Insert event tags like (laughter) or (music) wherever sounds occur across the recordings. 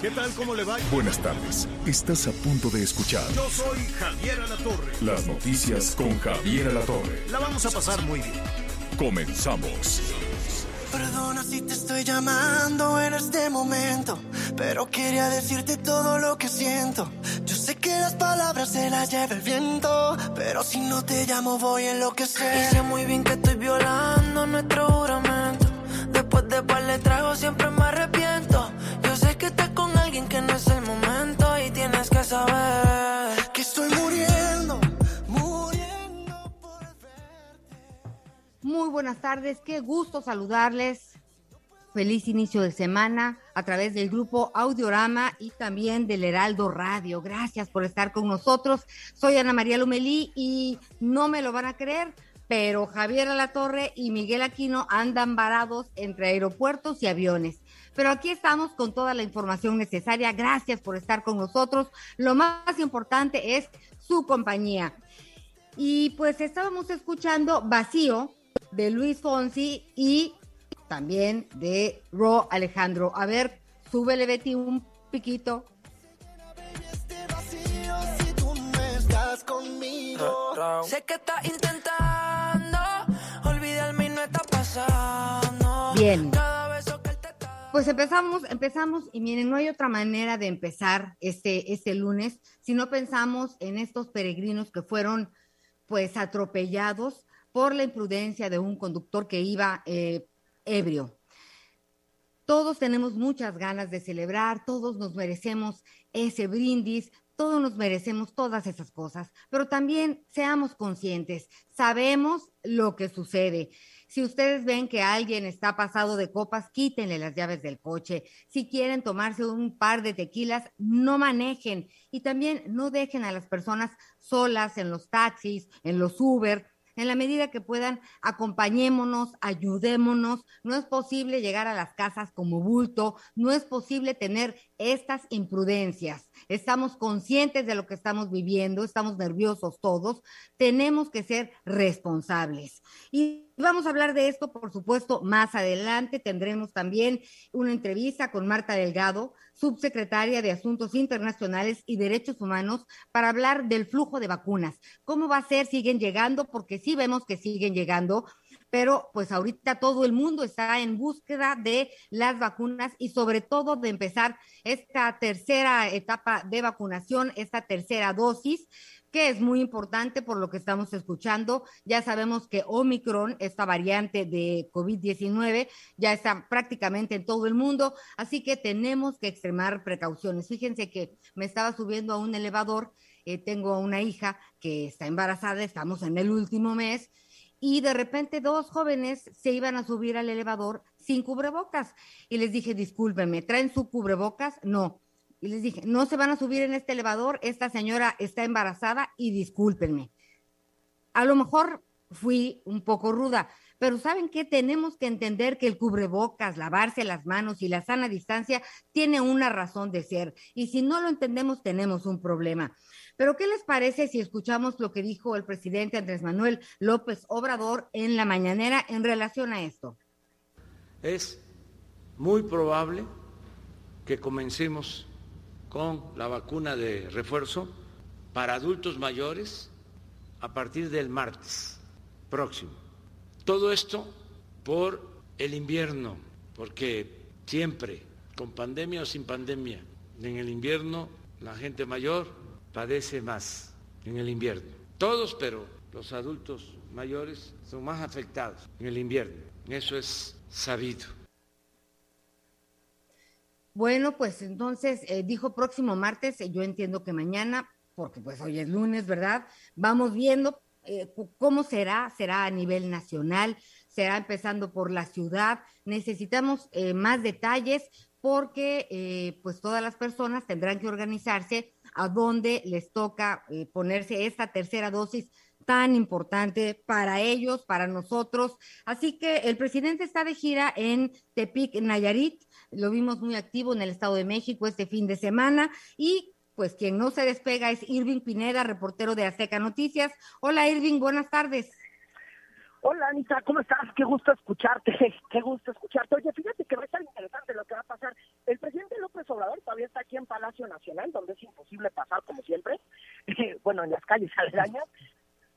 ¿Qué tal? ¿Cómo le va? Buenas tardes. Estás a punto de escuchar Yo soy Javier Alatorre. las noticias con Javier Alatorre. La vamos a pasar muy bien. Comenzamos. Perdona si te estoy llamando en este momento, pero quería decirte todo lo que siento. Yo sé que las palabras se las lleva el viento, pero si no te llamo voy a enloquecer. Y sé muy bien que estoy violando nuestro juramento. Después de par le trago siempre me arrepiento. Alguien que no es el momento y tienes que saber que estoy muriendo, muriendo por Muy buenas tardes, qué gusto saludarles. Feliz inicio de semana a través del grupo Audiorama y también del Heraldo Radio. Gracias por estar con nosotros. Soy Ana María Lumelí y no me lo van a creer, pero Javier Alatorre y Miguel Aquino andan varados entre aeropuertos y aviones. Pero aquí estamos con toda la información necesaria. Gracias por estar con nosotros. Lo más importante es su compañía. Y pues estábamos escuchando Vacío de Luis Fonsi y también de Ro Alejandro. A ver, súbele Betty un piquito. conmigo. Sé que estás intentando olvidarme y no está pasando. Bien. Pues empezamos, empezamos, y miren, no hay otra manera de empezar este, este lunes si no pensamos en estos peregrinos que fueron pues atropellados por la imprudencia de un conductor que iba eh, ebrio. Todos tenemos muchas ganas de celebrar, todos nos merecemos ese brindis, todos nos merecemos todas esas cosas, pero también seamos conscientes, sabemos lo que sucede. Si ustedes ven que alguien está pasado de copas, quítenle las llaves del coche. Si quieren tomarse un par de tequilas, no manejen y también no dejen a las personas solas en los taxis, en los Uber. En la medida que puedan, acompañémonos, ayudémonos. No es posible llegar a las casas como bulto, no es posible tener estas imprudencias. Estamos conscientes de lo que estamos viviendo, estamos nerviosos todos, tenemos que ser responsables. Y vamos a hablar de esto, por supuesto, más adelante. Tendremos también una entrevista con Marta Delgado, subsecretaria de Asuntos Internacionales y Derechos Humanos, para hablar del flujo de vacunas. ¿Cómo va a ser? ¿Siguen llegando? Porque sí vemos que siguen llegando pero pues ahorita todo el mundo está en búsqueda de las vacunas y sobre todo de empezar esta tercera etapa de vacunación, esta tercera dosis que es muy importante por lo que estamos escuchando. Ya sabemos que Omicron, esta variante de COVID-19, ya está prácticamente en todo el mundo, así que tenemos que extremar precauciones. Fíjense que me estaba subiendo a un elevador, eh, tengo una hija que está embarazada, estamos en el último mes, y de repente dos jóvenes se iban a subir al elevador sin cubrebocas. Y les dije, discúlpenme, ¿traen su cubrebocas? No. Y les dije, no se van a subir en este elevador, esta señora está embarazada y discúlpenme. A lo mejor fui un poco ruda, pero ¿saben qué? Tenemos que entender que el cubrebocas, lavarse las manos y la sana distancia tiene una razón de ser. Y si no lo entendemos, tenemos un problema. Pero ¿qué les parece si escuchamos lo que dijo el presidente Andrés Manuel López Obrador en la mañanera en relación a esto? Es muy probable que comencemos con la vacuna de refuerzo para adultos mayores a partir del martes próximo. Todo esto por el invierno, porque siempre, con pandemia o sin pandemia, en el invierno la gente mayor padece más en el invierno. Todos, pero los adultos mayores son más afectados en el invierno. Eso es sabido. Bueno, pues entonces eh, dijo próximo martes, eh, yo entiendo que mañana, porque pues hoy es lunes, ¿verdad? Vamos viendo eh, cómo será, será a nivel nacional, será empezando por la ciudad. Necesitamos más detalles porque pues todas las personas tendrán que organizarse a dónde les toca eh, ponerse esta tercera dosis tan importante para ellos, para nosotros. Así que el presidente está de gira en Tepic, Nayarit. Lo vimos muy activo en el Estado de México este fin de semana y pues quien no se despega es Irving Pineda, reportero de Azteca Noticias. Hola Irving, buenas tardes. Hola Anita, ¿cómo estás? Qué gusto escucharte, (laughs) qué gusto escucharte. Oye, fíjate que va a estar interesante lo que va a pasar. El presidente López Obrador todavía está aquí en Palacio Nacional, donde es imposible pasar como siempre, (laughs) bueno, en las calles aledañas,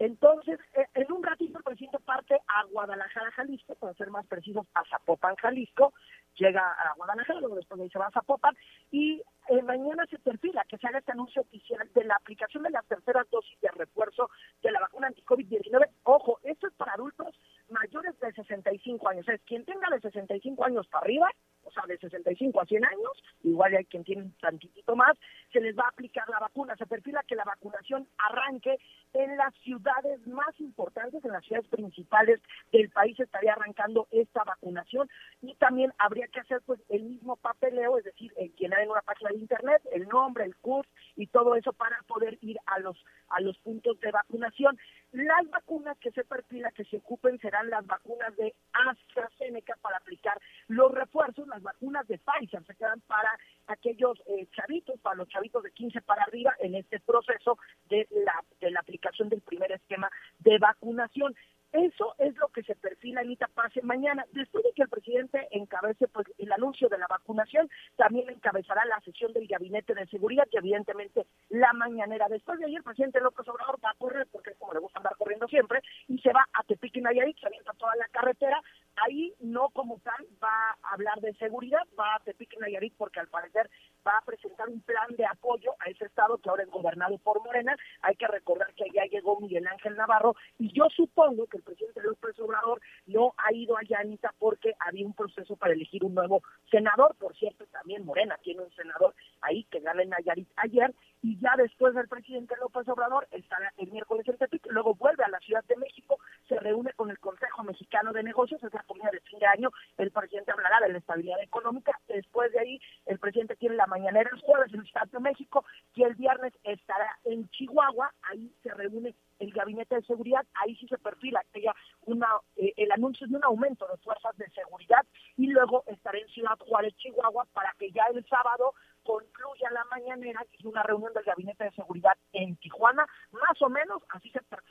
entonces, eh, en un ratito el presidente parte a Guadalajara, Jalisco, para ser más precisos, a Zapopan, Jalisco, llega a Guadalajara, luego después de ahí se va a Zapopan, y eh, mañana se perfila que se haga este anuncio oficial de la aplicación de las terceras dosis de refuerzo de la vacuna anti-COVID-19. Ojo, esto es para adultos mayores de 65 años, es quien tenga de 65 años para arriba, o sea, de 65 a 100 años, igual hay quien tiene un tantitito más, se les va a aplicar la vacuna. Se perfila que la vacunación arranque en las ciudades más importantes, en las ciudades principales del país estaría arrancando esta vacunación y también habría que hacer pues el mismo papeleo, es decir, llenar en una página de internet el nombre, el curso y todo eso para poder ir a los a los puntos de vacunación. Las vacunas que se perfila que se ocupen serán las vacunas de AstraZeneca para aplicar los refuerzos, las vacunas de Pfizer se quedan para aquellos eh, chavitos, para los chavitos de 15 para arriba en este proceso de la, de la aplicación del primer esquema de vacunación. Eso es lo que se perfila, Anita Pase, mañana. Después de que el presidente encabece pues, el anuncio de la vacunación, también encabezará la sesión del Gabinete de Seguridad y evidentemente la mañanera. Después de ayer, el presidente López Obrador va a correr, porque es como le gusta andar corriendo siempre, y se va a Tepic y Nayarit, se avienta toda la carretera. Ahí no como tal va a hablar de seguridad, va a Tepic y Nayarit porque al parecer va a presentar un plan de apoyo ese estado que ahora es gobernado por Morena. Hay que recordar que allá llegó Miguel Ángel Navarro y yo supongo que el presidente López Obrador no ha ido allá, Anita, porque había un proceso para elegir un nuevo senador. Por cierto, también Morena tiene un senador ahí que gana en Nayarit ayer y ya después del presidente López Obrador estará el miércoles en Tepic, luego vuelve a la Ciudad de México, se reúne con el Consejo Mexicano de Negocios, es la comida de fin de año, el presidente hablará de la estabilidad económica, después de ahí el presidente tiene la mañanera el jueves en el Estado de México y el viernes estará en Chihuahua, ahí se reúne el gabinete de seguridad, ahí sí se perfila que haya una, eh, el anuncio de un aumento de fuerzas de seguridad y luego estará en Ciudad Juárez, Chihuahua, para que ya el sábado concluya la mañanera y una reunión del gabinete de seguridad en Tijuana, más o menos así se perfila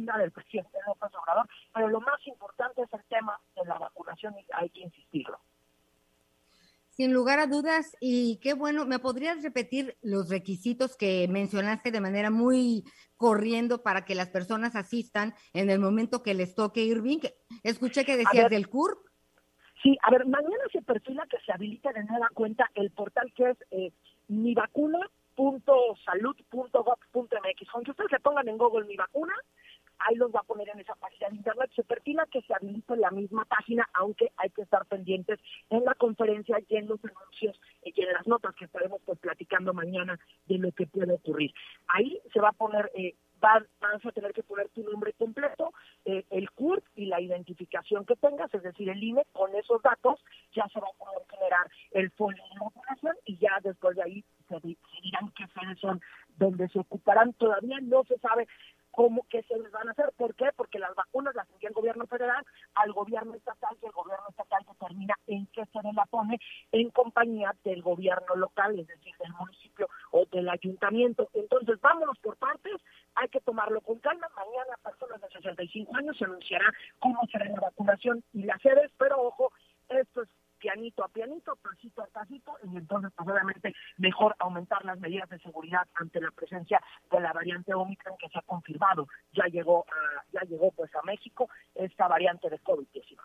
agenda del presidente López Obrador, pero lo más importante es el tema de la vacunación y hay que insistirlo. Sin lugar a dudas, y qué bueno, ¿me podrías repetir los requisitos que mencionaste de manera muy corriendo para que las personas asistan en el momento que les toque Irving? Escuché que decías del CURP. Sí, a ver, mañana se perfila que se habilite de nueva cuenta el portal que es eh, mivacuna.salud.gov.mx. Aunque ustedes le pongan en Google mi vacuna, ahí los va a poner en esa página de internet. Se perfila que se habilite la misma página, aunque hay que estar pendientes en la conferencia y en los anuncios y en las notas que estaremos pues platicando mañana de lo que puede ocurrir. Ahí se va a poner eh, vas, a tener que poner tu nombre completo, eh, el CURP y la identificación que tengas, es decir, el INE, con esos datos ya se va a poder generar el folio de vacunación y ya después de ahí se, dirán qué sedes son donde se ocuparán. Todavía no se sabe cómo que se les van a hacer. ¿Por qué? Porque las vacunas las envía el gobierno federal al gobierno estatal y el gobierno estatal determina en qué se la pone en compañía del gobierno local, es decir, del municipio o del ayuntamiento. Entonces, vámonos por partes, hay que tomarlo con calma. Mañana, personas de 65 años se anunciará cómo será la vacunación y las sedes, pero ojo, pianito a pianito, pasito a pasito, y entonces pues obviamente mejor aumentar las medidas de seguridad ante la presencia de la variante Omicron que se ha confirmado, ya llegó a, ya llegó pues a México esta variante de COVID-19.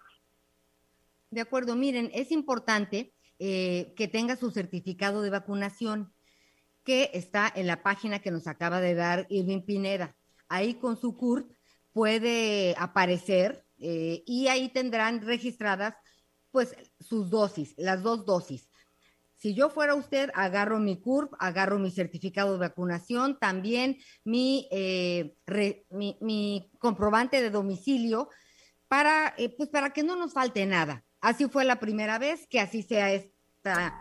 De acuerdo, miren, es importante eh, que tenga su certificado de vacunación, que está en la página que nos acaba de dar Irving Pineda. Ahí con su CURP puede aparecer eh, y ahí tendrán registradas pues sus dosis, las dos dosis. Si yo fuera usted, agarro mi CURP, agarro mi certificado de vacunación, también mi, eh, mi, comprobante de domicilio, para, eh, pues para que no nos falte nada. Así fue la primera vez, que así sea esta.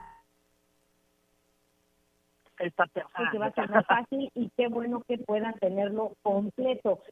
Esta que va a ser más fácil y qué bueno que puedan tenerlo completo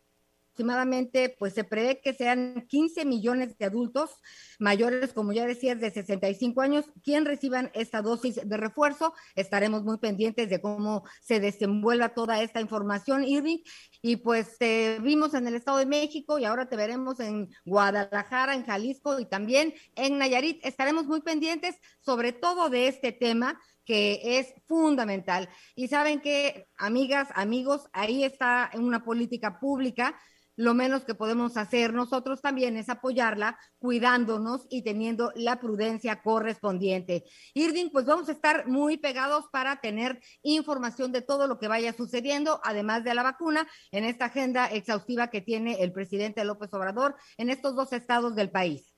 aproximadamente, pues se prevé que sean 15 millones de adultos mayores, como ya decías, de 65 años, quien reciban esta dosis de refuerzo. Estaremos muy pendientes de cómo se desenvuelva toda esta información, Irving. Y pues te vimos en el Estado de México y ahora te veremos en Guadalajara, en Jalisco y también en Nayarit. Estaremos muy pendientes sobre todo de este tema que es fundamental. Y saben que, amigas, amigos, ahí está una política pública lo menos que podemos hacer nosotros también es apoyarla, cuidándonos y teniendo la prudencia correspondiente. Irving, pues vamos a estar muy pegados para tener información de todo lo que vaya sucediendo, además de la vacuna, en esta agenda exhaustiva que tiene el presidente López Obrador en estos dos estados del país.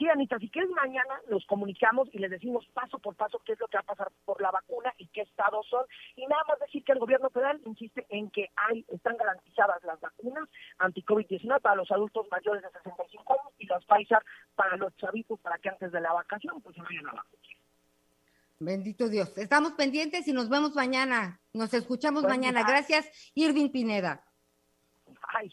Sí, Anita, si quieres mañana nos comunicamos y les decimos paso por paso qué es lo que va a pasar por la vacuna y qué estados son. Y nada más decir que el gobierno federal insiste en que hay, están garantizadas las vacunas anti-COVID-19 para los adultos mayores de 65 años y las Pfizer para los chavitos para que antes de la vacación pues se vayan a vacunar. Bendito Dios. Estamos pendientes y nos vemos mañana. Nos escuchamos mañana. Gracias, Irving Pineda. Ay.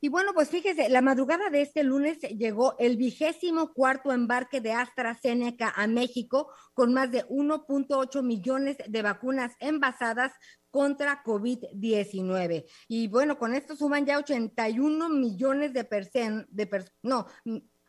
Y bueno, pues fíjese, la madrugada de este lunes llegó el vigésimo cuarto embarque de AstraZeneca a México con más de 1.8 millones de vacunas envasadas contra COVID-19. Y bueno, con esto suman ya 81 millones de personas, de no,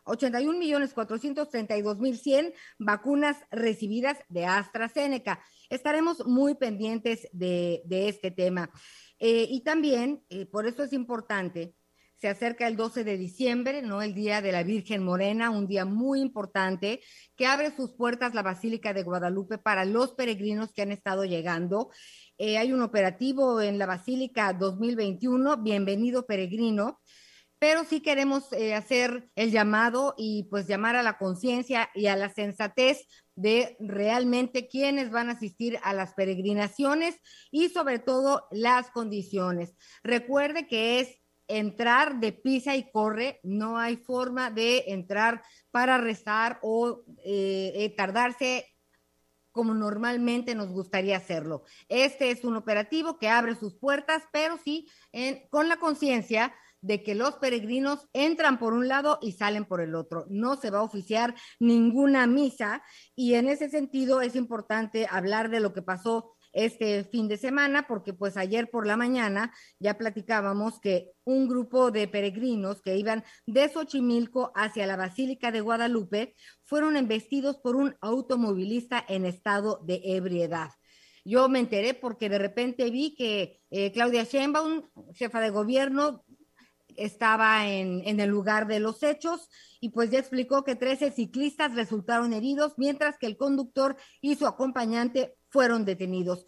81 millones 432 mil 100 vacunas recibidas de AstraZeneca. Estaremos muy pendientes de, este tema. Eh, y también, eh, por eso es importante, se acerca el 12 de diciembre, ¿no? El Día de la Virgen Morena, un día muy importante que abre sus puertas la Basílica de Guadalupe para los peregrinos que han estado llegando. Eh, hay un operativo en la Basílica 2021, bienvenido peregrino, pero sí queremos eh, hacer el llamado y pues llamar a la conciencia y a la sensatez de realmente quiénes van a asistir a las peregrinaciones y sobre todo las condiciones. Recuerde que es entrar de pisa y corre, no hay forma de entrar para rezar o eh, eh, tardarse como normalmente nos gustaría hacerlo. Este es un operativo que abre sus puertas, pero sí con la conciencia de que los peregrinos entran por un lado y salen por el otro. No se va a oficiar ninguna misa y en ese sentido es importante hablar de lo que pasó este fin de semana, porque pues ayer por la mañana ya platicábamos que un grupo de peregrinos que iban de Xochimilco hacia la Basílica de Guadalupe fueron embestidos por un automovilista en estado de ebriedad. Yo me enteré porque de repente vi que eh, Claudia Sheinbaum, jefa de gobierno, estaba en, en, el lugar de los hechos y pues ya explicó que 13 ciclistas resultaron heridos, mientras que el conductor y su acompañante fueron detenidos.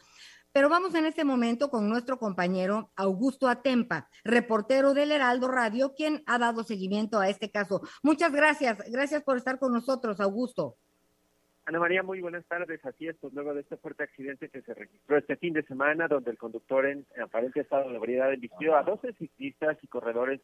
Pero vamos en este momento con nuestro compañero Augusto Atempa, reportero del Heraldo Radio, quien ha dado seguimiento a este caso. Muchas gracias, gracias por estar con nosotros, Augusto. Ana María, muy buenas tardes. Así es, pues luego de este fuerte accidente que se registró este fin de semana, donde el conductor en aparente estado de ebriedad embistió a 12 ciclistas y corredores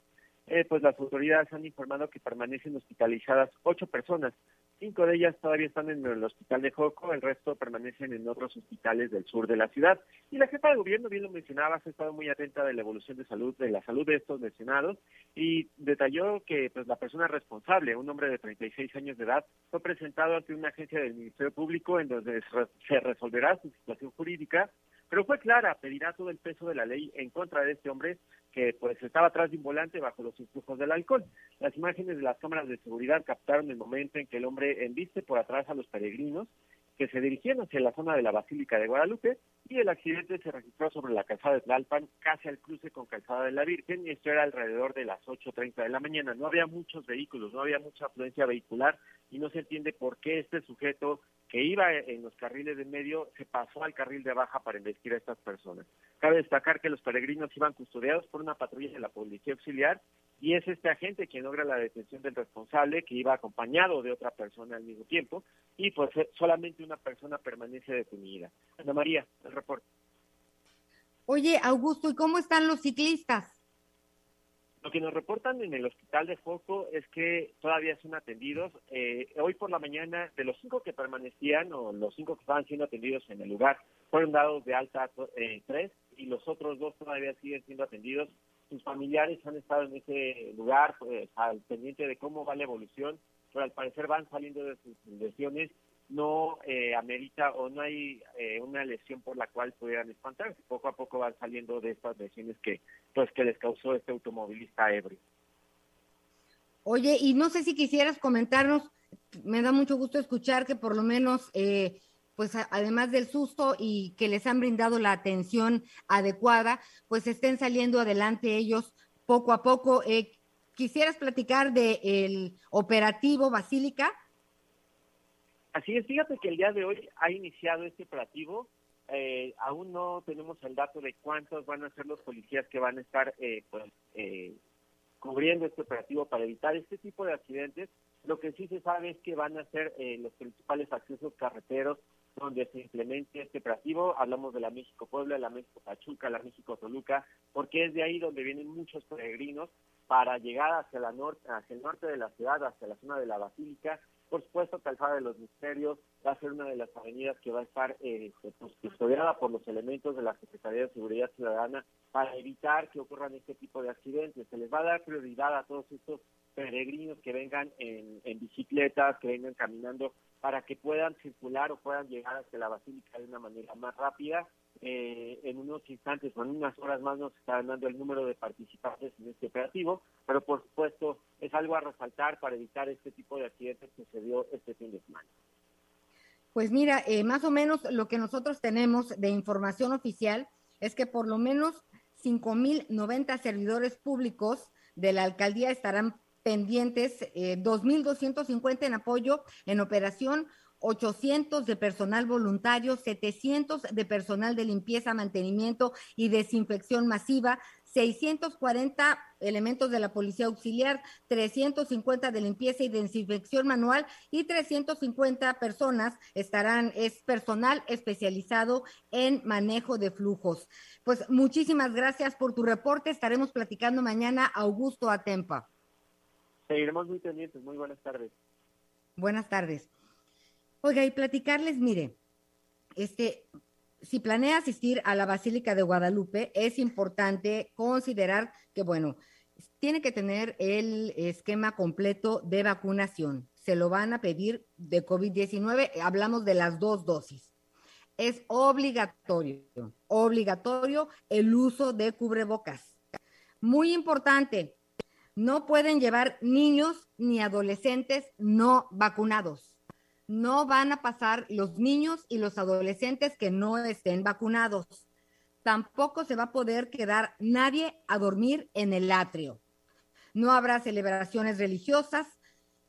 eh, pues las autoridades han informado que permanecen hospitalizadas ocho personas. Cinco de ellas todavía están en el hospital de Joco, el resto permanecen en otros hospitales del sur de la ciudad. Y la jefa de gobierno, bien lo mencionaba, ha estado muy atenta de la evolución de salud, de la salud de estos lesionados, y detalló que pues la persona responsable, un hombre de 36 años de edad, fue presentado ante una agencia del Ministerio Público en donde se resolverá su situación jurídica pero fue clara, pedirá todo el peso de la ley en contra de este hombre que pues estaba atrás de un volante bajo los influjos del alcohol. Las imágenes de las cámaras de seguridad captaron el momento en que el hombre embiste por atrás a los peregrinos que se dirigían hacia la zona de la Basílica de Guadalupe y el accidente se registró sobre la calzada de Tlalpan, casi al cruce con Calzada de la Virgen, y esto era alrededor de las 8.30 de la mañana. No había muchos vehículos, no había mucha afluencia vehicular y no se entiende por qué este sujeto que iba en los carriles de medio se pasó al carril de baja para investir a estas personas. Cabe destacar que los peregrinos iban custodiados por una patrulla de la Policía Auxiliar y es este agente quien logra la detención del responsable que iba acompañado de otra persona al mismo tiempo y pues eh, solamente una persona permanece detenida. Ana María, el reporte. Oye, Augusto, ¿y cómo están los ciclistas? Lo que nos reportan en el hospital de Foco es que todavía son atendidos. Eh, hoy por la mañana, de los cinco que permanecían o los cinco que estaban siendo atendidos en el lugar, fueron dados de alta eh, tres y los otros dos todavía siguen siendo atendidos. Sus familiares han estado en ese lugar pues, al pendiente de cómo va la evolución, pero al parecer van saliendo de sus lesiones no eh, amerita o no hay eh, una lesión por la cual pudieran espantarse. Poco a poco van saliendo de estas lesiones que, pues, que les causó este automovilista ebrio. Oye, y no sé si quisieras comentarnos, me da mucho gusto escuchar que por lo menos, eh, pues además del susto y que les han brindado la atención adecuada, pues estén saliendo adelante ellos poco a poco. ¿Quisieras platicar del operativo Basílica? Así es, fíjate que el día de hoy ha iniciado este operativo. Eh, aún no tenemos el dato de cuántos van a ser los policías que van a estar eh, pues, eh, cubriendo este operativo para evitar este tipo de accidentes. Lo que sí se sabe es que van a ser los principales accesos carreteros donde se implemente este operativo. Hablamos de la México-Puebla, la México-Pachuca, la México-Toluca, porque es de ahí donde vienen muchos peregrinos para llegar hacia, la norte, hacia el norte de la ciudad, hacia la zona de la Basílica por supuesto, Calzada de los Misterios va a ser una de las avenidas que va a estar eh, pues, custodiada por los elementos de la Secretaría de Seguridad Ciudadana para evitar que ocurran este tipo de accidentes. Se les va a dar prioridad a todos estos peregrinos que vengan en, en bicicletas, que vengan caminando, para que puedan circular o puedan llegar hasta la Basílica de una manera más rápida eh, en unos instantes o en unas horas más nos estarán dando el número de participantes en este operativo, pero por supuesto es algo a resaltar para evitar este tipo de accidentes que se dio este fin de semana. Pues mira, eh, más o menos lo que nosotros tenemos de información oficial es que por lo menos 5.090 servidores públicos de la alcaldía estarán pendientes, eh, 2.250 en apoyo en operación 800 de personal voluntario, 700 de personal de limpieza, mantenimiento y desinfección masiva, 640 elementos de la policía auxiliar, 350 de limpieza y desinfección manual y 350 personas estarán, es personal especializado en manejo de flujos. Pues muchísimas gracias por tu reporte. Estaremos platicando mañana Augusto Atempa. Seguiremos muy pendientes. Muy buenas tardes. Buenas tardes. Oiga, y platicarles, mire, este, si planea asistir a la Basílica de Guadalupe, es importante considerar que, bueno, tiene que tener el esquema completo de vacunación. Se lo van a pedir de COVID-19, hablamos de las dos dosis. Es obligatorio, obligatorio el uso de cubrebocas. Muy importante, no pueden llevar niños ni adolescentes no vacunados no van a pasar los niños y los adolescentes que no estén vacunados. Tampoco se va a poder quedar nadie a dormir en el atrio. No habrá celebraciones religiosas,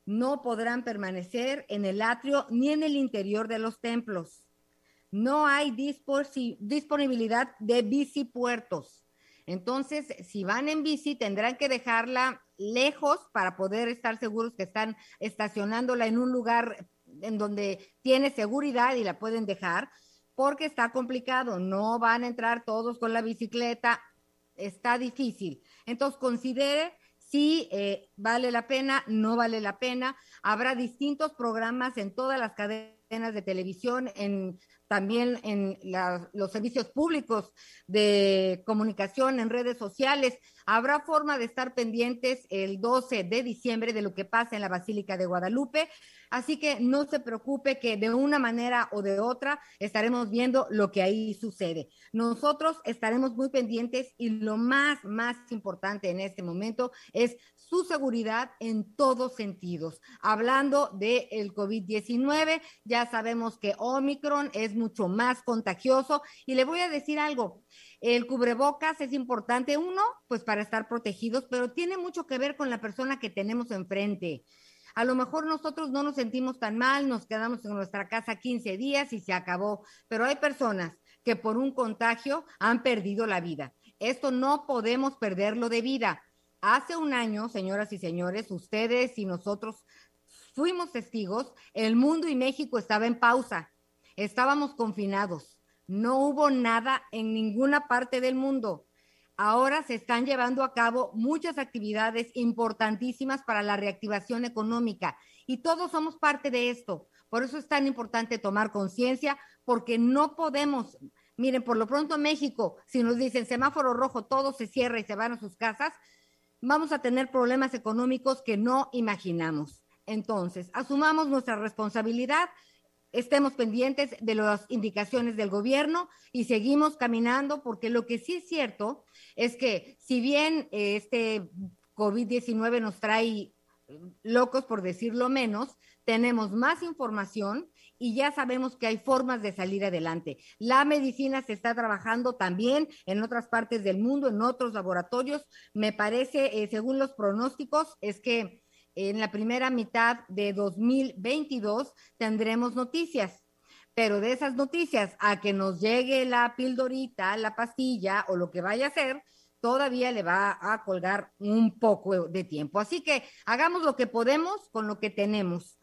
no podrán permanecer en el atrio ni en el interior de los templos. No hay disponibilidad de bicipuertos. Entonces, si van en bici, tendrán que dejarla lejos para poder estar seguros que están estacionándola en un lugar en donde tiene seguridad y la pueden dejar, porque está complicado, no van a entrar todos con la bicicleta, está difícil. Entonces, considere si eh, vale la pena, no vale la pena. Habrá distintos programas en todas las cadenas de televisión, en también en los servicios públicos de comunicación, en redes sociales. Habrá forma de estar pendientes el 12 de diciembre de lo que pasa en la Basílica de Guadalupe. Así que no se preocupe que de una manera o de otra estaremos viendo lo que ahí sucede. Nosotros estaremos muy pendientes y lo más, más importante en este momento es su seguridad en todos sentidos. Hablando del el COVID-19, ya sabemos que Omicron es mucho más contagioso y le voy a decir algo. El cubrebocas es importante, uno, pues para estar protegidos, pero tiene mucho que ver con la persona que tenemos enfrente. A lo mejor nosotros no nos sentimos tan mal, nos quedamos en nuestra casa 15 días y se acabó, pero hay personas que por un contagio han perdido la vida. Esto no podemos perderlo de vida. Hace un año, señoras y señores, ustedes y nosotros fuimos testigos, el mundo y México estaba en pausa, estábamos confinados, no hubo nada en ninguna parte del mundo. ahora se están llevando a cabo muchas actividades importantísimas para la reactivación económica y todos somos parte de esto. Por eso es tan importante tomar conciencia, porque no podemos, miren, por lo pronto México, si nos dicen semáforo rojo, todo se cierra y se van a sus casas, vamos a tener problemas económicos que no imaginamos. Entonces, asumamos nuestra responsabilidad, estemos pendientes de las indicaciones del gobierno y seguimos caminando, porque lo que sí es cierto es que si bien eh, este COVID-19 nos trae locos, por decirlo menos, tenemos más información y ya sabemos que hay formas de salir adelante. La medicina se está trabajando también en otras partes del mundo, en otros laboratorios. Me parece, eh, según los pronósticos, es que en la primera mitad de 2022 tendremos noticias. Pero de esas noticias a que nos llegue la pildorita, la pastilla o lo que vaya a ser, todavía le va a colgar un poco de tiempo. Así que hagamos lo que podemos con lo que tenemos.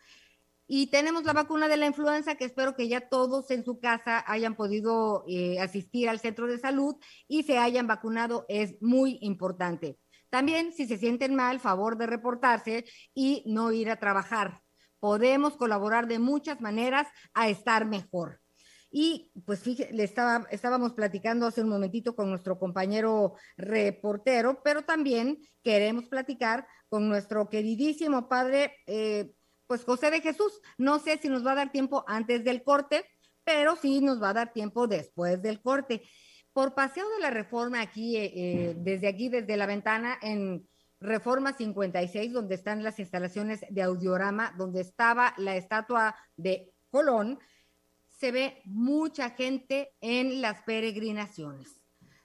Y tenemos la vacuna de la influenza que espero que ya todos en su casa hayan podido eh, asistir al centro de salud y se hayan vacunado. Es muy importante. También si se sienten mal, favor de reportarse y no ir a trabajar. Podemos colaborar de muchas maneras a estar mejor. Y pues fíjate, le estaba, estábamos platicando hace un momentito con nuestro compañero reportero, pero también queremos platicar con nuestro queridísimo padre, eh, pues José de Jesús. No sé si nos va a dar tiempo antes del corte, pero sí nos va a dar tiempo después del corte. Por paseo de la reforma aquí, eh, eh, desde aquí, desde la ventana, en Reforma 56, donde están las instalaciones de Audiorama, donde estaba la estatua de Colón, se ve mucha gente en las peregrinaciones.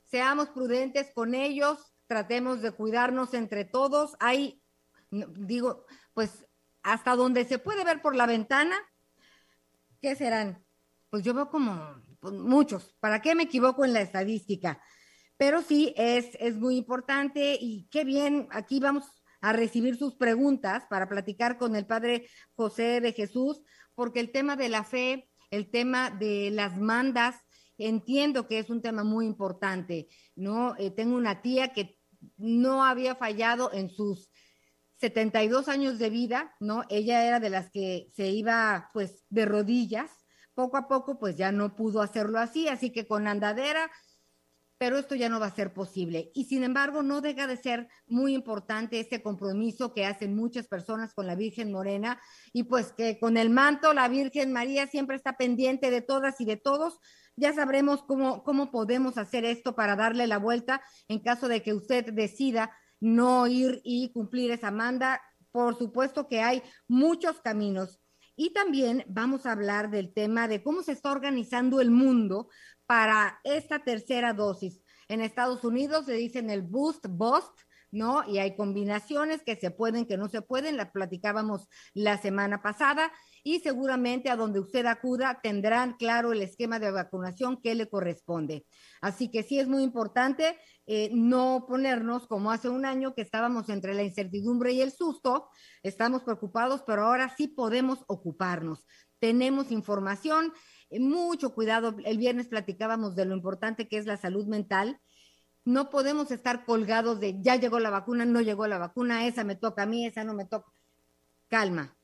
Seamos prudentes con ellos, tratemos de cuidarnos entre todos. Hay, digo, pues hasta donde se puede ver por la ventana, ¿qué serán? Pues yo veo como pues, muchos. ¿Para qué me equivoco en la estadística? Pero sí, es, es muy importante y qué bien, aquí vamos a recibir sus preguntas para platicar con el Padre José de Jesús, porque el tema de la fe el tema de las mandas, entiendo que es un tema muy importante, ¿no? Eh, tengo una tía que no había fallado en sus 72 años de vida, ¿no? Ella era de las que se iba pues de rodillas, poco a poco pues ya no pudo hacerlo así, así que con andadera pero esto ya no va a ser posible. Y sin embargo, no deja de ser muy importante este compromiso que hacen muchas personas con la Virgen Morena y pues que con el manto la Virgen María siempre está pendiente de todas y de todos. Ya sabremos cómo, cómo podemos hacer esto para darle la vuelta en caso de que usted decida no ir y cumplir esa manda. Por supuesto que hay muchos caminos. Y también vamos a hablar del tema de cómo se está organizando el mundo para esta tercera dosis. En Estados Unidos le dicen el boost boost, ¿no? Y hay combinaciones que se pueden, que no se pueden, las platicábamos la semana pasada y seguramente a donde usted acuda tendrán claro el esquema de vacunación que le corresponde. Así que sí es muy importante eh, no ponernos como hace un año que estábamos entre la incertidumbre y el susto, estamos preocupados, pero ahora sí podemos ocuparnos. Tenemos información, mucho cuidado. El viernes platicábamos de lo importante que es la salud mental. No podemos estar colgados de ya llegó la vacuna, no llegó la vacuna, esa me toca a mí, esa no me toca. Calma,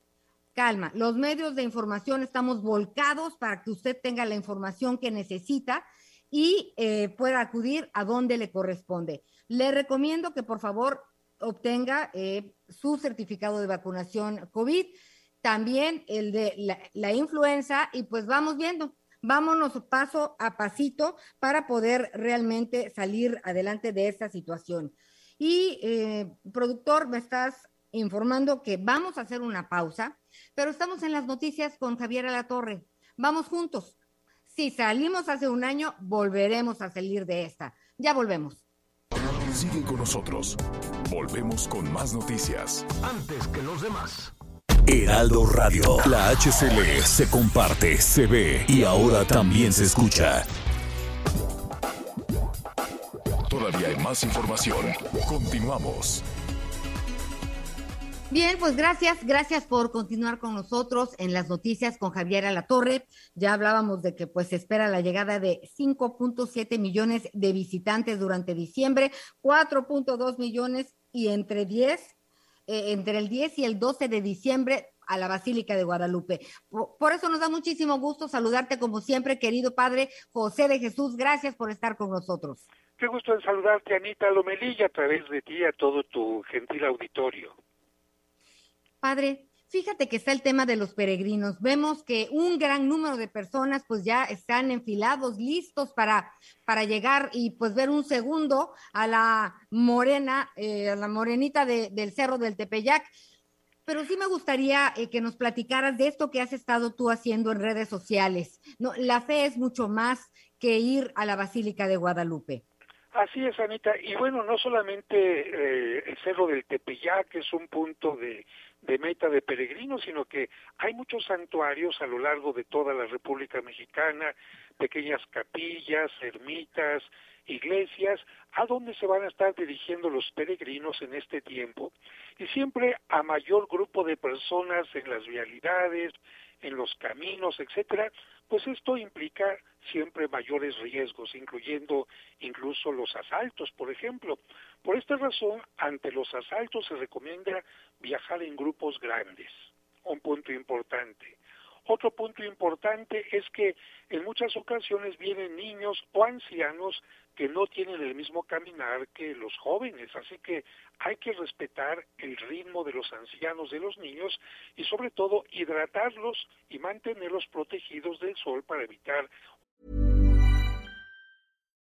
calma. Los medios de información estamos volcados para que usted tenga la información que necesita y eh, pueda acudir a donde le corresponde. Le recomiendo que por favor obtenga eh, su certificado de vacunación COVID también el de la, influenza y pues vamos viendo, vámonos paso a pasito para poder realmente salir adelante de esta situación. Y eh, productor, me estás informando que vamos a hacer una pausa, pero estamos en las noticias con Javier Alatorre. Vamos juntos. Si salimos hace un año, volveremos a salir de esta. Ya volvemos. Sigue con nosotros. Volvemos con más noticias. Antes que los demás. Heraldo Radio. La HCL se comparte, se ve y ahora también se escucha. Todavía hay más información. Continuamos. Bien, pues gracias, gracias por continuar con nosotros en las noticias con Javier Alatorre. Ya hablábamos de que pues se espera la llegada de 5.7 millones de visitantes durante diciembre, 4.2 millones y entre 10, eh, entre el 10 y el 12 de diciembre a la Basílica de Guadalupe. Por, por, eso nos da muchísimo gusto saludarte como siempre, querido Padre José de Jesús. Gracias por estar con nosotros. Qué gusto en saludarte, Anita Lomelilla, a través de ti, a todo tu gentil auditorio. Padre, fíjate que está el tema de los peregrinos. Vemos que un gran número de personas pues ya están enfilados, listos para, para llegar y pues ver un segundo a la morena, eh, a la morenita de, del Cerro del Tepeyac. Pero sí me gustaría eh, que nos platicaras de esto que has estado tú haciendo en redes sociales. No, la fe es mucho más que ir a la Basílica de Guadalupe. Así es, Anita. Y bueno, no solamente eh, el Cerro del Tepeyac es un punto de, de meta de peregrinos, sino que hay muchos santuarios a lo largo de toda la República Mexicana, pequeñas capillas, ermitas, iglesias, a donde se van a estar dirigiendo los peregrinos en este tiempo. Y siempre a mayor grupo de personas en las vialidades, en los caminos, etcétera, pues esto implica siempre mayores riesgos, incluyendo incluso los asaltos, por ejemplo. Por esta razón, ante los asaltos se recomienda viajar en grupos grandes, un punto importante. Otro punto importante es que en muchas ocasiones vienen niños o ancianos que no tienen el mismo caminar que los jóvenes, así que hay que respetar el ritmo de los ancianos, de los niños y sobre todo hidratarlos y mantenerlos protegidos del sol para evitar.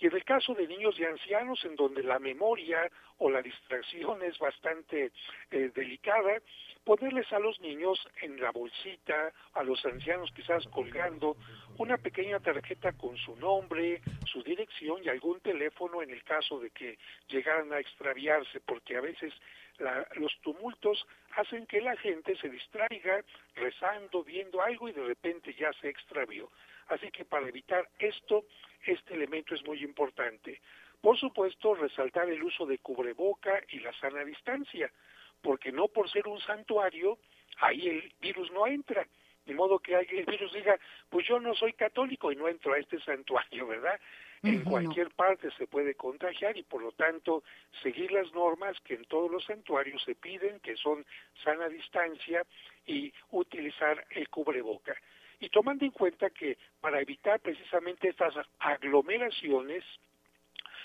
Y en el caso de niños y ancianos, en donde la memoria o la distracción es bastante eh, delicada, ponerles a los niños en la bolsita, a los ancianos quizás colgando, una pequeña tarjeta con su nombre, su dirección y algún teléfono en el caso de que llegaran a extraviarse, porque a veces la, los tumultos hacen que la gente se distraiga rezando, viendo algo y de repente ya se extravió. Así que para evitar esto, este elemento es muy importante. Por supuesto, resaltar el uso de cubreboca y la sana distancia, porque no por ser un santuario, ahí el virus no entra. De modo que el virus diga, pues yo no soy católico y no entro a este santuario, ¿verdad? En cualquier parte se puede contagiar y por lo tanto seguir las normas que en todos los santuarios se piden, que son sana distancia y utilizar el cubreboca y tomando en cuenta que para evitar precisamente estas aglomeraciones,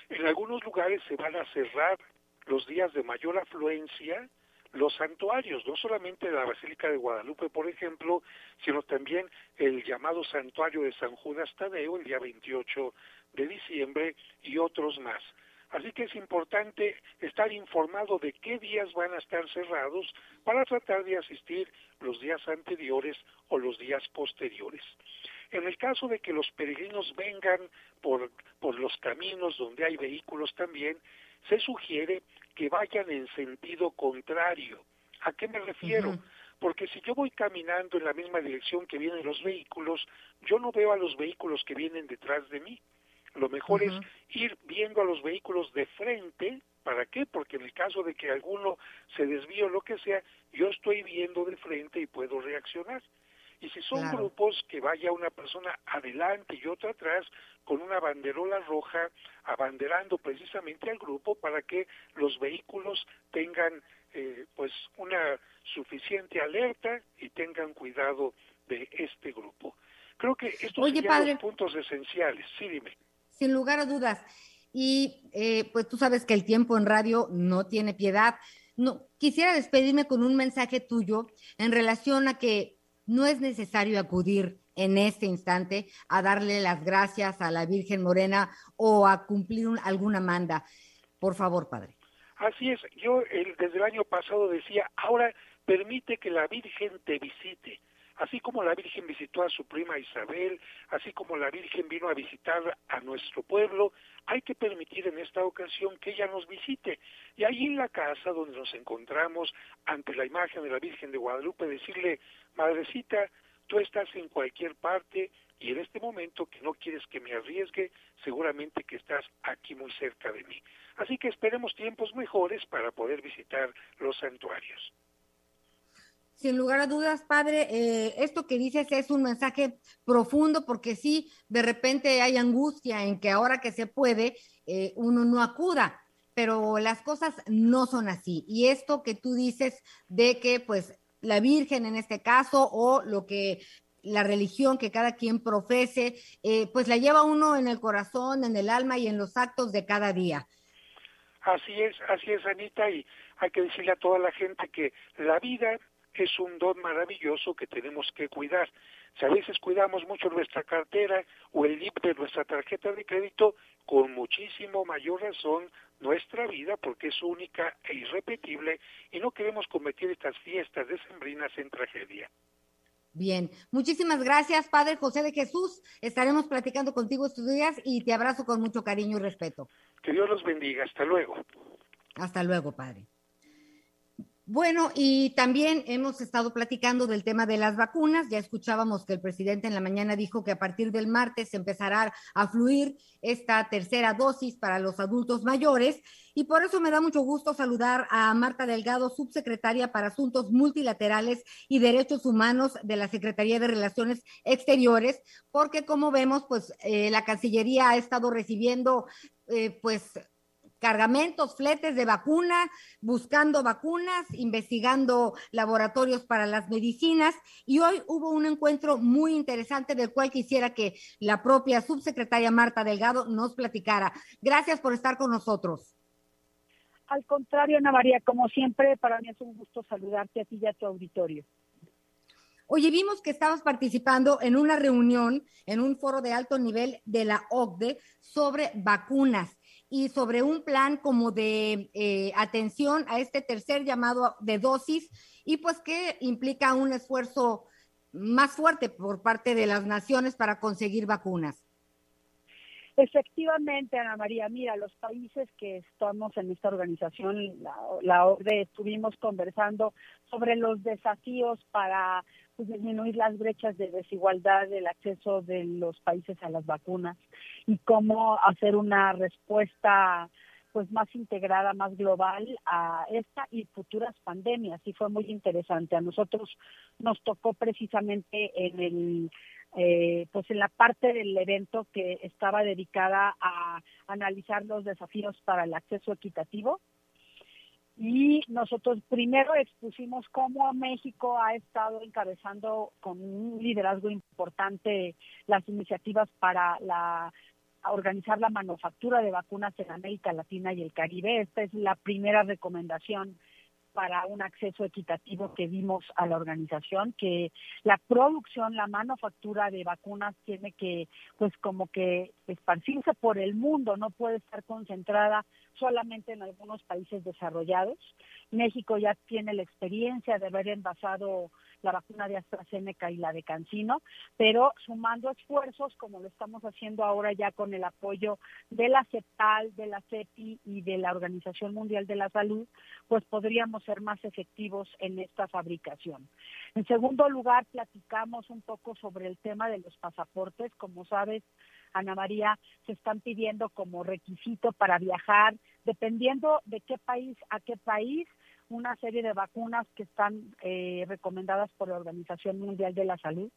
en algunos lugares se van a cerrar los días de mayor afluencia los santuarios, no solamente la Basílica de Guadalupe, por ejemplo, sino también el llamado santuario de San Judas Tadeo el día 28 de diciembre y otros más. Así que es importante estar informado de qué días van a estar cerrados para tratar de asistir los días anteriores o los días posteriores. En el caso de que los peregrinos vengan por, por los caminos donde hay vehículos también, se sugiere que vayan en sentido contrario. ¿A qué me refiero? Porque si yo voy caminando en la misma dirección que vienen los vehículos, yo no veo a los vehículos que vienen detrás de mí. Lo mejor es ir viendo a los vehículos de frente. ¿Para qué? Porque en el caso de que alguno se desvíe o lo que sea, yo estoy viendo de frente y puedo reaccionar. Y si son grupos que vaya una persona adelante y otra atrás con una banderola roja abanderando precisamente al grupo para que los vehículos tengan eh, pues una suficiente alerta y tengan cuidado de este grupo. Creo que estos son los puntos esenciales. Sí, dime sin lugar a dudas. Y eh, pues tú sabes que el tiempo en radio no tiene piedad. No, quisiera despedirme con un mensaje tuyo en relación a que no es necesario acudir en este instante a darle las gracias a la Virgen Morena o a cumplir alguna manda. Por favor, Padre. Así es, yo desde el año pasado decía, ahora permite que la Virgen te visite así como la Virgen visitó a su prima Isabel, así como la Virgen vino a visitar a nuestro pueblo, hay que permitir en esta ocasión que ella nos visite. Y ahí en la casa donde nos encontramos ante la imagen de la Virgen de Guadalupe, decirle, Madrecita, tú estás en cualquier parte y en este momento que no quieres que me arriesgue, seguramente que estás aquí muy cerca de mí. Así que esperemos tiempos mejores para poder visitar los santuarios. Sin lugar a dudas, padre, eh, esto que dices es un mensaje profundo porque sí, de repente hay angustia en que ahora que se puede, eh, uno no acuda, pero las cosas no son así. Y esto que tú dices de que pues la Virgen en este caso o lo que la religión que cada quien profese, eh, pues la lleva uno en el corazón, en el alma y en los actos de cada día. Así es, así es, Anita, y hay que decirle a toda la gente que la vida es un don maravilloso que tenemos que cuidar. Si a veces cuidamos mucho nuestra cartera o el lip de nuestra tarjeta de crédito, con muchísimo mayor razón nuestra vida porque es única e irrepetible y no queremos convertir estas fiestas decembrinas en tragedia. Bien, muchísimas gracias, Padre José de Jesús. Estaremos platicando contigo estos días y te abrazo con mucho cariño y respeto. Que Dios los bendiga. Hasta luego. Hasta luego, Padre. Bueno, y también hemos estado platicando del tema de las vacunas. Ya escuchábamos que el presidente en la mañana dijo que a partir del martes empezará a fluir esta tercera dosis para los adultos mayores. Y por eso me da mucho gusto saludar a Marta Delgado, subsecretaria para Asuntos Multilaterales y Derechos Humanos de la Secretaría de Relaciones Exteriores, porque como vemos, pues eh, la Cancillería ha estado recibiendo, eh, pues cargamentos, fletes de vacuna, buscando vacunas, investigando laboratorios para las medicinas. Y hoy hubo un encuentro muy interesante del cual quisiera que la propia subsecretaria Marta Delgado nos platicara. Gracias por estar con nosotros. Al contrario, Ana María, como siempre, para mí es un gusto saludarte a ti y a tu auditorio. Oye, vimos que estabas participando en una reunión, en un foro de alto nivel de la OCDE sobre vacunas y sobre un plan como de eh, atención a este tercer llamado de dosis y pues que implica un esfuerzo más fuerte por parte de las naciones para conseguir vacunas. Efectivamente, Ana María, mira, los países que estamos en esta organización, la, la OCDE, estuvimos conversando sobre los desafíos para pues, disminuir las brechas de desigualdad del acceso de los países a las vacunas y cómo hacer una respuesta pues más integrada, más global a esta y futuras pandemias. Y fue muy interesante. A nosotros nos tocó precisamente en el eh, pues en la parte del evento que estaba dedicada a analizar los desafíos para el acceso equitativo y nosotros primero expusimos cómo México ha estado encabezando con un liderazgo importante las iniciativas para la organizar la manufactura de vacunas en América Latina y el Caribe. Esta es la primera recomendación para un acceso equitativo que dimos a la organización, que la producción, la manufactura de vacunas tiene que, pues como que esparcirse por el mundo, no puede estar concentrada solamente en algunos países desarrollados. México ya tiene la experiencia de haber envasado la vacuna de AstraZeneca y la de Cancino, pero sumando esfuerzos, como lo estamos haciendo ahora ya con el apoyo de la CEPAL, de la CEPI y de la Organización Mundial de la Salud, pues podríamos ser más efectivos en esta fabricación. En segundo lugar, platicamos un poco sobre el tema de los pasaportes. Como sabes, Ana María, se están pidiendo como requisito para viajar, dependiendo de qué país a qué país, una serie de vacunas que están eh, recomendadas por la Organización Mundial de la Salud.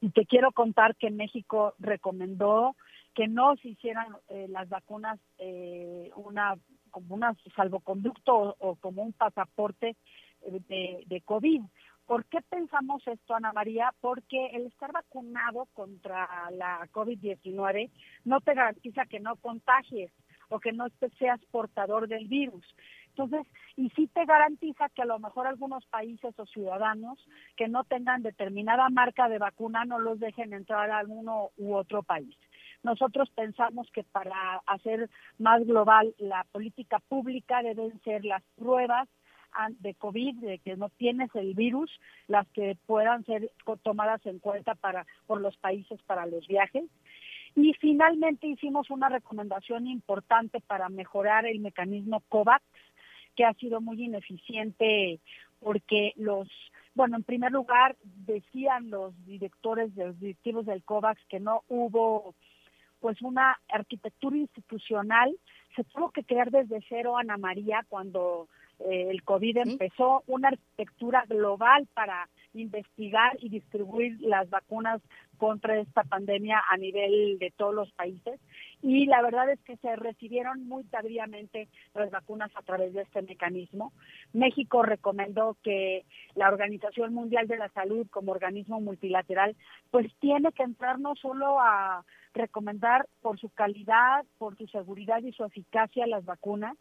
Y te quiero contar que México recomendó que no se hicieran eh, las vacunas eh, una como un salvoconducto o, como un pasaporte de, de COVID. ¿Por qué pensamos esto, Ana María? Porque el estar vacunado contra la COVID-19 no te garantiza que no contagies o que no seas portador del virus. Entonces, y sí te garantiza que a lo mejor algunos países o ciudadanos que no tengan determinada marca de vacuna no los dejen entrar a uno u otro país. Nosotros pensamos que para hacer más global la política pública deben ser las pruebas de COVID, de que no tienes el virus, las que puedan ser tomadas en cuenta para por los países para los viajes. Y finalmente hicimos una recomendación importante para mejorar el mecanismo COVAX, que ha sido muy ineficiente porque los, bueno, en primer lugar decían los directores, de los directivos del COVAX que no hubo pues una arquitectura institucional, se tuvo que crear desde cero Ana María cuando eh, el COVID empezó, una arquitectura global para investigar y distribuir las vacunas contra esta pandemia a nivel de todos los países y la verdad es que se recibieron muy tardíamente las vacunas a través de este mecanismo. México recomendó que la Organización Mundial de la Salud como organismo multilateral pues tiene que entrar no solo a recomendar por su calidad, por su seguridad y su eficacia las vacunas,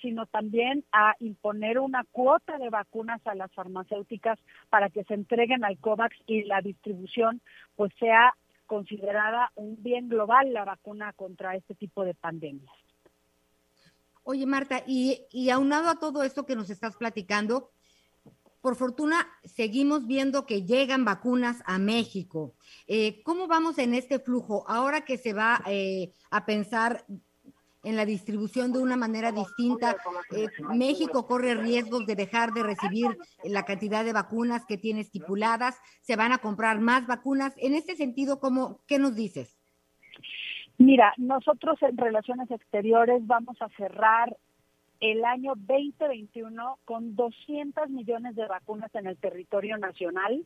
sino también a imponer una cuota de vacunas a las farmacéuticas para que se entreguen al COVAX y la distribución pues sea considerada un bien global la vacuna contra este tipo de pandemias. Oye, Marta, y, y aunado a todo esto que nos estás platicando, por fortuna seguimos viendo que llegan vacunas a México. Eh, ¿Cómo vamos en este flujo? Ahora que se va eh, a pensar en la distribución de una manera distinta. Eh, México corre riesgos de dejar de recibir la cantidad de vacunas que tiene estipuladas, se van a comprar más vacunas. En este sentido, ¿cómo, ¿qué nos dices? Mira, nosotros en Relaciones Exteriores vamos a cerrar el año 2021 con 200 millones de vacunas en el territorio nacional.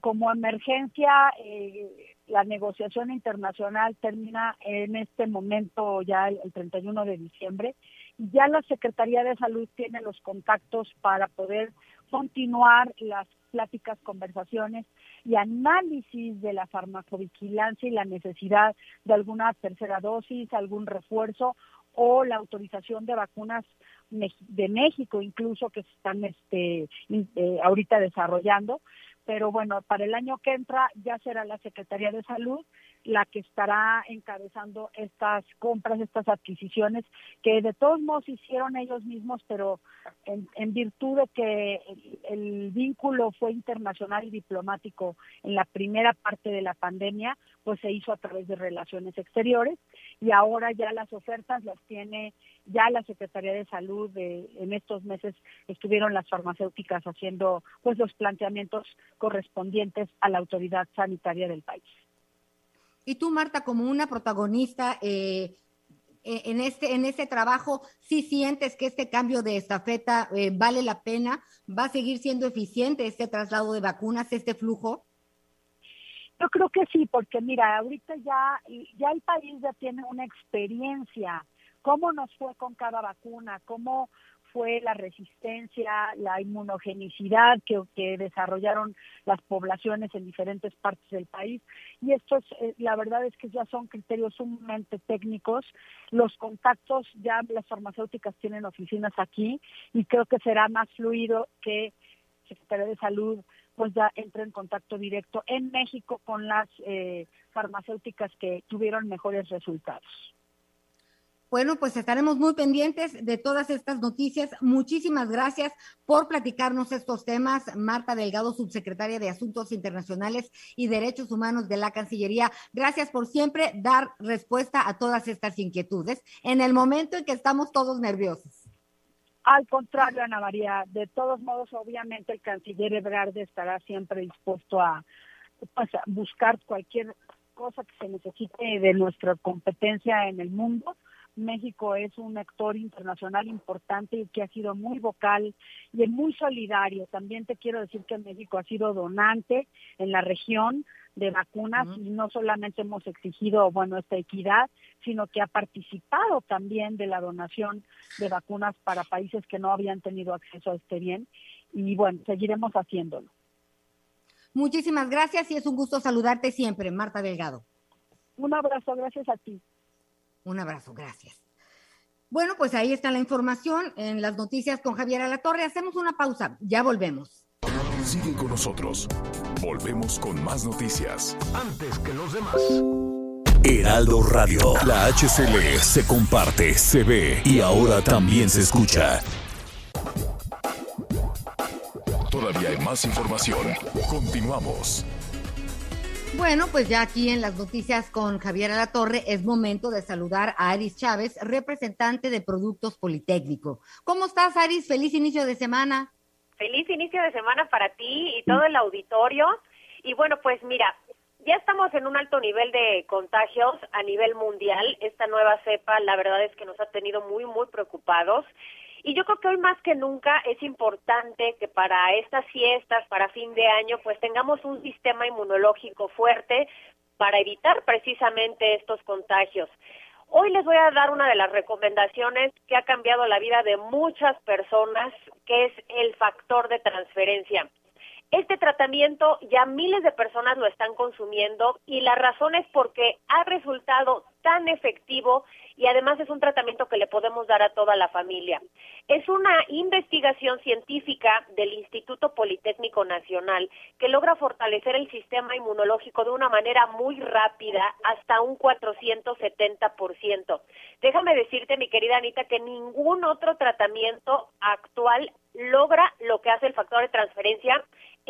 Como emergencia, eh, la negociación internacional termina en este momento ya el, 31 de diciembre. Ya la Secretaría de Salud tiene los contactos para poder continuar las pláticas, conversaciones y análisis de la farmacovigilancia y la necesidad de alguna tercera dosis, algún refuerzo o la autorización de vacunas de México incluso que se están este, eh, ahorita desarrollando pero bueno, para el año que entra ya será la Secretaría de Salud la que estará encabezando estas compras, estas adquisiciones, que de todos modos hicieron ellos mismos, pero en, virtud de que el, vínculo fue internacional y diplomático en la primera parte de la pandemia, pues se hizo a través de relaciones exteriores y ahora ya las ofertas las tiene ya la Secretaría de Salud. en estos meses estuvieron las farmacéuticas haciendo pues los planteamientos correspondientes a la autoridad sanitaria del país. Y tú, Marta, como una protagonista eh, e-, en este en este trabajo, ¿sí sientes que este cambio de estafeta eh, vale la pena? ¿Va a seguir siendo eficiente este traslado de vacunas, este flujo? Yo creo que sí, porque mira, ahorita ya, ya el país ya tiene una experiencia. ¿Cómo nos fue con cada vacuna? ¿Cómo fue la resistencia, la inmunogenicidad que, desarrollaron las poblaciones en diferentes partes del país. Y estos, eh, la verdad es que ya son criterios sumamente técnicos. Los contactos, ya las farmacéuticas tienen oficinas aquí y creo que será más fluido que Secretaría de Salud pues ya entre en contacto directo en México con las eh, farmacéuticas que tuvieron mejores resultados. Bueno, pues estaremos muy pendientes de todas estas noticias. Muchísimas gracias por platicarnos estos temas. Marta Delgado, subsecretaria de Asuntos Internacionales y Derechos Humanos de la Cancillería. Gracias por siempre dar respuesta a todas estas inquietudes en el momento en que estamos todos nerviosos. Al contrario, Ana María, de todos modos, obviamente el canciller Ebrard estará siempre dispuesto a, pues, a buscar cualquier cosa que se necesite de nuestra competencia en el mundo México es un actor internacional importante y que ha sido muy vocal y muy solidario. También te quiero decir que México ha sido donante en la región de vacunas y no solamente hemos exigido, bueno, esta equidad, sino que ha participado también de la donación de vacunas para países que no habían tenido acceso a este bien y bueno, seguiremos haciéndolo. Muchísimas gracias y es un gusto saludarte siempre, Marta Delgado. Un abrazo, gracias a ti. Un abrazo, gracias. Bueno, pues ahí está la información en las noticias con Javier Alatorre. Hacemos una pausa, ya volvemos. Sigue con nosotros. Volvemos con más noticias. Antes que los demás. Heraldo Radio. La HCL se comparte, se ve y ahora también se escucha. Todavía hay más información. Continuamos. Bueno, pues ya aquí en las noticias con Javier Alatorre es momento de saludar a Aris Chávez, representante de Productos Politécnico. ¿Cómo estás, Aris? Feliz inicio de semana. Feliz inicio de semana para ti y todo el auditorio. Y bueno, pues mira, ya estamos en un alto nivel de contagios a nivel mundial. Esta nueva cepa, la verdad es que nos ha tenido muy, muy preocupados. Y yo creo que hoy más que nunca es importante que para estas fiestas, para fin de año, pues tengamos un sistema inmunológico fuerte para evitar precisamente estos contagios. Hoy les voy a dar una de las recomendaciones que ha cambiado la vida de muchas personas, que es el factor de transferencia. Este tratamiento ya miles de personas lo están consumiendo y la razón es porque ha resultado tan efectivo y además es un tratamiento que le podemos dar a toda la familia. Es una investigación científica del Instituto Politécnico Nacional que logra fortalecer el sistema inmunológico de una manera muy rápida, hasta un 470%. Déjame decirte, mi querida Anita, que ningún otro tratamiento actual logra lo que hace el factor de transferencia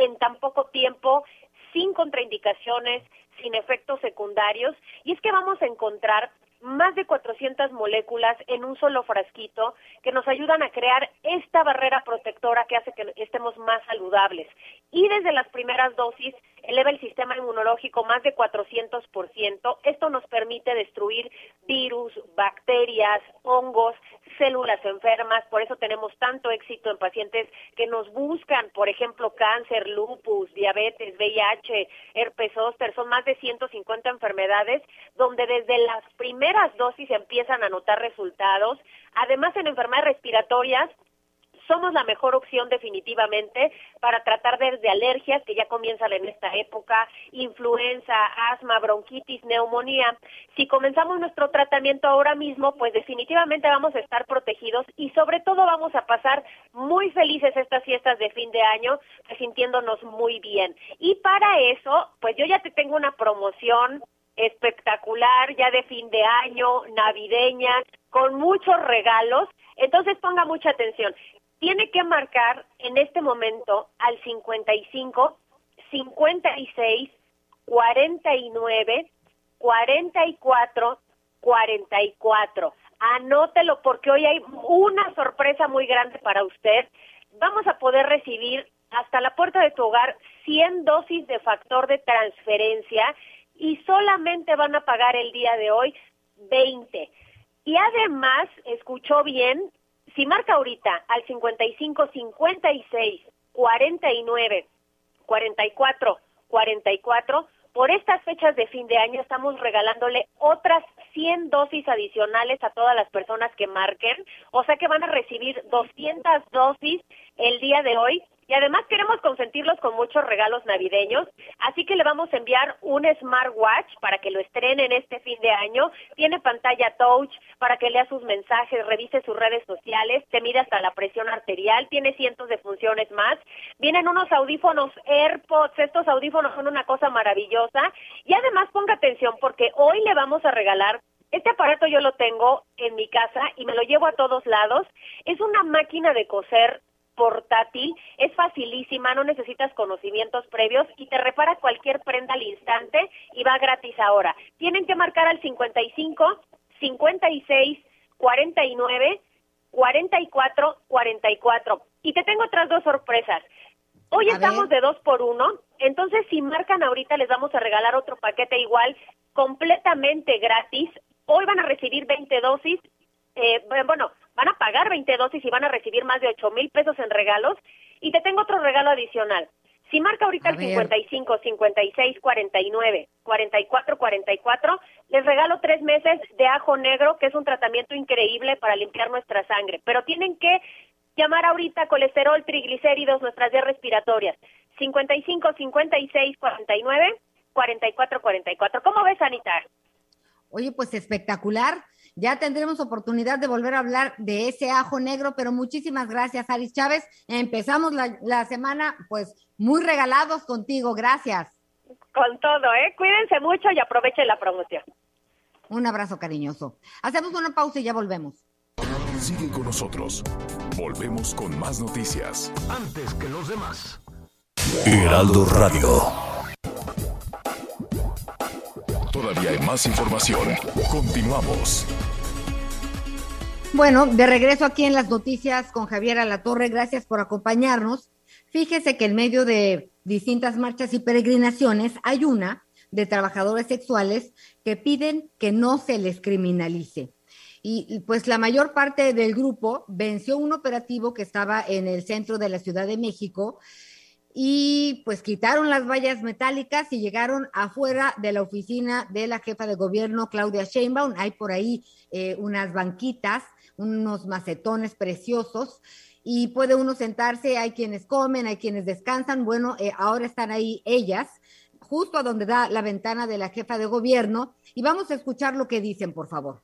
en tan poco tiempo, sin contraindicaciones, sin efectos secundarios. Y es que vamos a encontrar más de 400 moléculas en un solo frasquito que nos ayudan a crear esta barrera protectora que hace que estemos más saludables. Y desde las primeras dosis eleva el sistema inmunológico más de 400%. Esto nos permite destruir virus, bacterias, hongos, células enfermas. Por eso tenemos tanto éxito en pacientes que nos buscan, por ejemplo, cáncer, lupus, diabetes, VIH, herpes zóster. Son más de 150 enfermedades donde desde las primeras dosis empiezan a notar resultados. Además, en enfermedades respiratorias, somos la mejor opción definitivamente para tratar desde alergias que ya comienzan en esta época, influenza, asma, bronquitis, neumonía. Si comenzamos nuestro tratamiento ahora mismo, pues definitivamente vamos a estar protegidos y sobre todo vamos a pasar muy felices estas fiestas de fin de año, sintiéndonos muy bien. Y para eso, pues yo ya te tengo una promoción espectacular, ya de fin de año, navideña, con muchos regalos. Entonces ponga mucha atención tiene que marcar en este momento al 55, 56, 49, 44, 44. Anótelo porque hoy hay una sorpresa muy grande para usted. Vamos a poder recibir hasta la puerta de tu hogar 100 dosis de factor de transferencia y solamente van a pagar el día de hoy 20. Y además, escuchó bien, si marca ahorita al 55 56 49 44 44 por estas fechas de fin de año estamos regalándole otras 100 dosis adicionales a todas las personas que marquen, o sea que van a recibir 200 dosis el día de hoy y además queremos consentirlos con muchos regalos navideños, así que le vamos a enviar un smartwatch para que lo estrenen este fin de año. Tiene pantalla touch para que lea sus mensajes, revise sus redes sociales, te mide hasta la presión arterial, tiene cientos de funciones más. Vienen unos audífonos AirPods, estos audífonos son una cosa maravillosa. Y además ponga atención porque hoy le vamos a regalar este aparato yo lo tengo en mi casa y me lo llevo a todos lados. Es una máquina de coser portátil, es facilísima, no necesitas conocimientos previos y te repara cualquier prenda al instante y va gratis ahora. Tienen que marcar al 55 56 49 44 44. Y te tengo otras dos sorpresas. Hoy estamos de dos por uno, entonces si marcan ahorita les vamos a regalar otro paquete igual, completamente gratis. Hoy van a recibir 20 dosis. Eh, bueno, van a pagar 20 dosis y van a recibir más de 8 mil pesos en regalos. Y te tengo otro regalo adicional. Si marca ahorita el 55, 56, 49, 44, 44, les regalo tres meses de ajo negro, que es un tratamiento increíble para limpiar nuestra sangre. Pero tienen que llamar ahorita colesterol, triglicéridos, nuestras vías respiratorias. 55, 56, 49, 44, 44. ¿Cómo ves, Anita? Oye, pues espectacular. Ya tendremos oportunidad de volver a hablar de ese ajo negro, pero muchísimas gracias, Aris Chávez. Empezamos la, la semana, pues, muy regalados contigo. Gracias. Con todo, ¿eh? Cuídense mucho y aprovechen la promoción. Un abrazo cariñoso. Hacemos una pausa y ya volvemos. Sigue con nosotros. Volvemos con más noticias. Antes que los demás. Heraldo Radio. Todavía hay más información. Continuamos. Bueno, de regreso aquí en las noticias con Javier Alatorre, gracias por acompañarnos. Fíjese que en medio de distintas marchas y peregrinaciones hay una de trabajadores sexuales que piden que no se les criminalice. Y pues la mayor parte del grupo venció un operativo que estaba en el centro de la Ciudad de México y pues quitaron las vallas metálicas y llegaron afuera de la oficina de la jefa de gobierno Claudia Sheinbaum. Hay por ahí eh, unas banquitas, unos macetones preciosos y puede uno sentarse, hay quienes comen, hay quienes descansan. Bueno, eh, ahora están ahí ellas, justo a donde da la ventana de la jefa de gobierno y vamos a escuchar lo que dicen, por favor.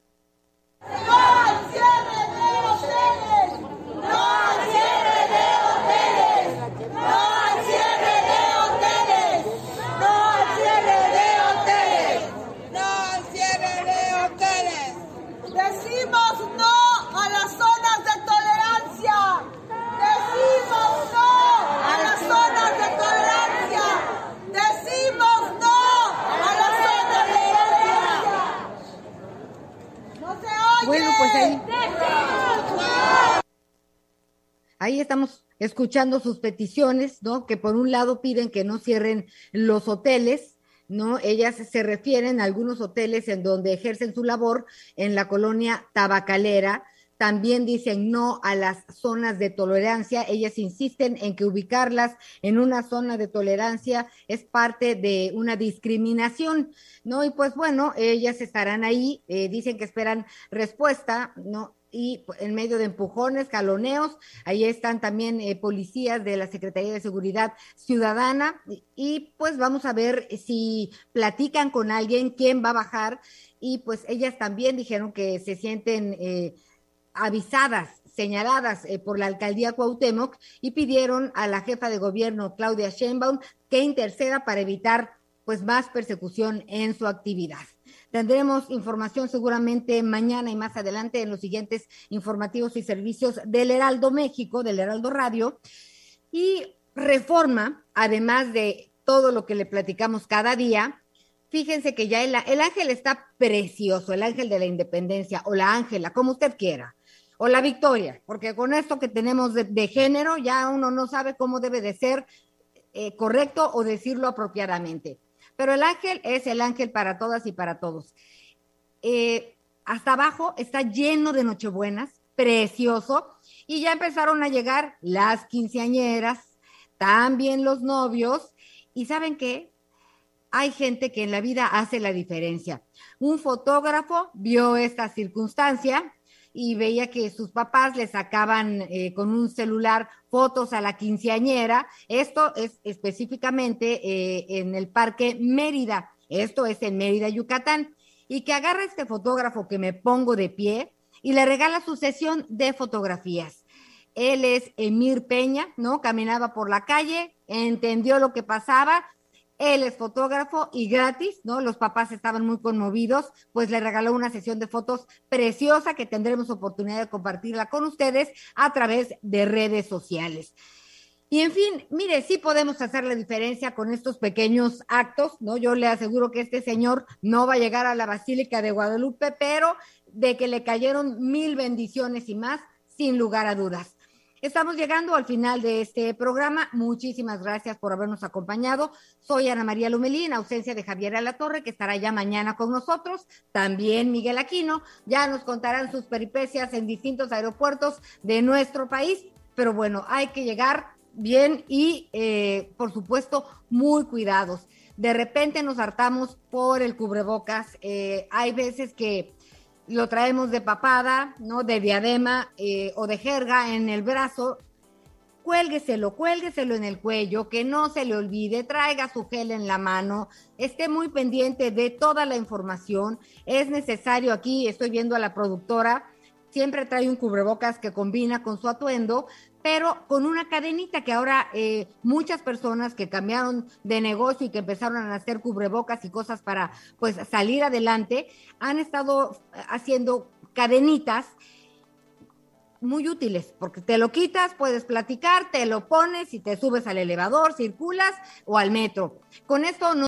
Decimos no a las zonas de tolerancia. Decimos no a las zonas de tolerancia. Decimos no a las zonas de tolerancia. No se oye. Bueno, pues ahí. Ahí estamos escuchando sus peticiones, ¿no? Que por un lado piden que no cierren los hoteles, ¿no? Ellas se refieren a algunos hoteles en donde ejercen su labor en la colonia tabacalera. También dicen no a las zonas de tolerancia. Ellas insisten en que ubicarlas en una zona de tolerancia es parte de una discriminación, ¿no? Y pues bueno, ellas estarán ahí, eh, dicen que esperan respuesta, ¿no? Y en medio de empujones, caloneos, ahí están también eh, policías de la Secretaría de Seguridad Ciudadana y, y, pues vamos a ver si platican con alguien, quién va a bajar y pues ellas también dijeron que se sienten eh, avisadas señaladas eh, por la alcaldía Cuauhtémoc y pidieron a la jefa de gobierno Claudia Sheinbaum que interceda para evitar pues más persecución en su actividad. Tendremos información seguramente mañana y más adelante en los siguientes informativos y servicios del Heraldo México, del Heraldo Radio. Y reforma, además de todo lo que le platicamos cada día, fíjense que ya el, el ángel está precioso, el ángel de la independencia o la ángela, como usted quiera o la victoria, porque con esto que tenemos de, de, género ya uno no sabe cómo debe de ser eh, correcto o decirlo apropiadamente pero el ángel es el ángel para todas y para todos. Eh, hasta abajo está lleno de nochebuenas, precioso, y ya empezaron a llegar las quinceañeras, también los novios, y ¿saben qué? Hay gente que en la vida hace la diferencia. Un fotógrafo vio esta circunstancia y veía que sus papás le sacaban eh, con un celular fotos a la quinceañera. Esto es específicamente eh, en el Parque Mérida. Esto es en Mérida, Yucatán. Y que agarra este fotógrafo que me pongo de pie y le regala su sesión de fotografías. Él es Emir Peña, ¿no? Caminaba por la calle, entendió lo que pasaba, él es fotógrafo y gratis, ¿no? Los papás estaban muy conmovidos, pues le regaló una sesión de fotos preciosa que tendremos oportunidad de compartirla con ustedes a través de redes sociales. Y en fin, mire, sí podemos hacer la diferencia con estos pequeños actos, ¿no? Yo le aseguro que este señor no va a llegar a la Basílica de Guadalupe, pero de que le cayeron mil bendiciones y más, sin lugar a dudas. Estamos llegando al final de este programa. Muchísimas gracias por habernos acompañado. Soy Ana María Lumelí, en ausencia de Javier Alatorre, que estará ya mañana con nosotros. También Miguel Aquino. Ya nos contarán sus peripecias en distintos aeropuertos de nuestro país. Pero bueno, hay que llegar bien y, eh, por supuesto, muy cuidados. De repente nos hartamos por el cubrebocas. Eh, hay veces que lo traemos de papada, ¿no? De diadema eh, o de jerga en el brazo. cuélgueselo, cuélgueselo en el cuello, que no se le olvide, traiga su gel en la mano, esté muy pendiente de toda la información. Es necesario aquí, estoy viendo a la productora, siempre trae un cubrebocas que combina con su atuendo, pero con una cadenita que ahora eh, muchas personas que cambiaron de negocio y que empezaron a hacer cubrebocas y cosas para pues salir adelante, han estado haciendo cadenitas muy útiles, porque te lo quitas, puedes platicar, te lo pones y te subes al elevador, circulas o al metro. Con esto no.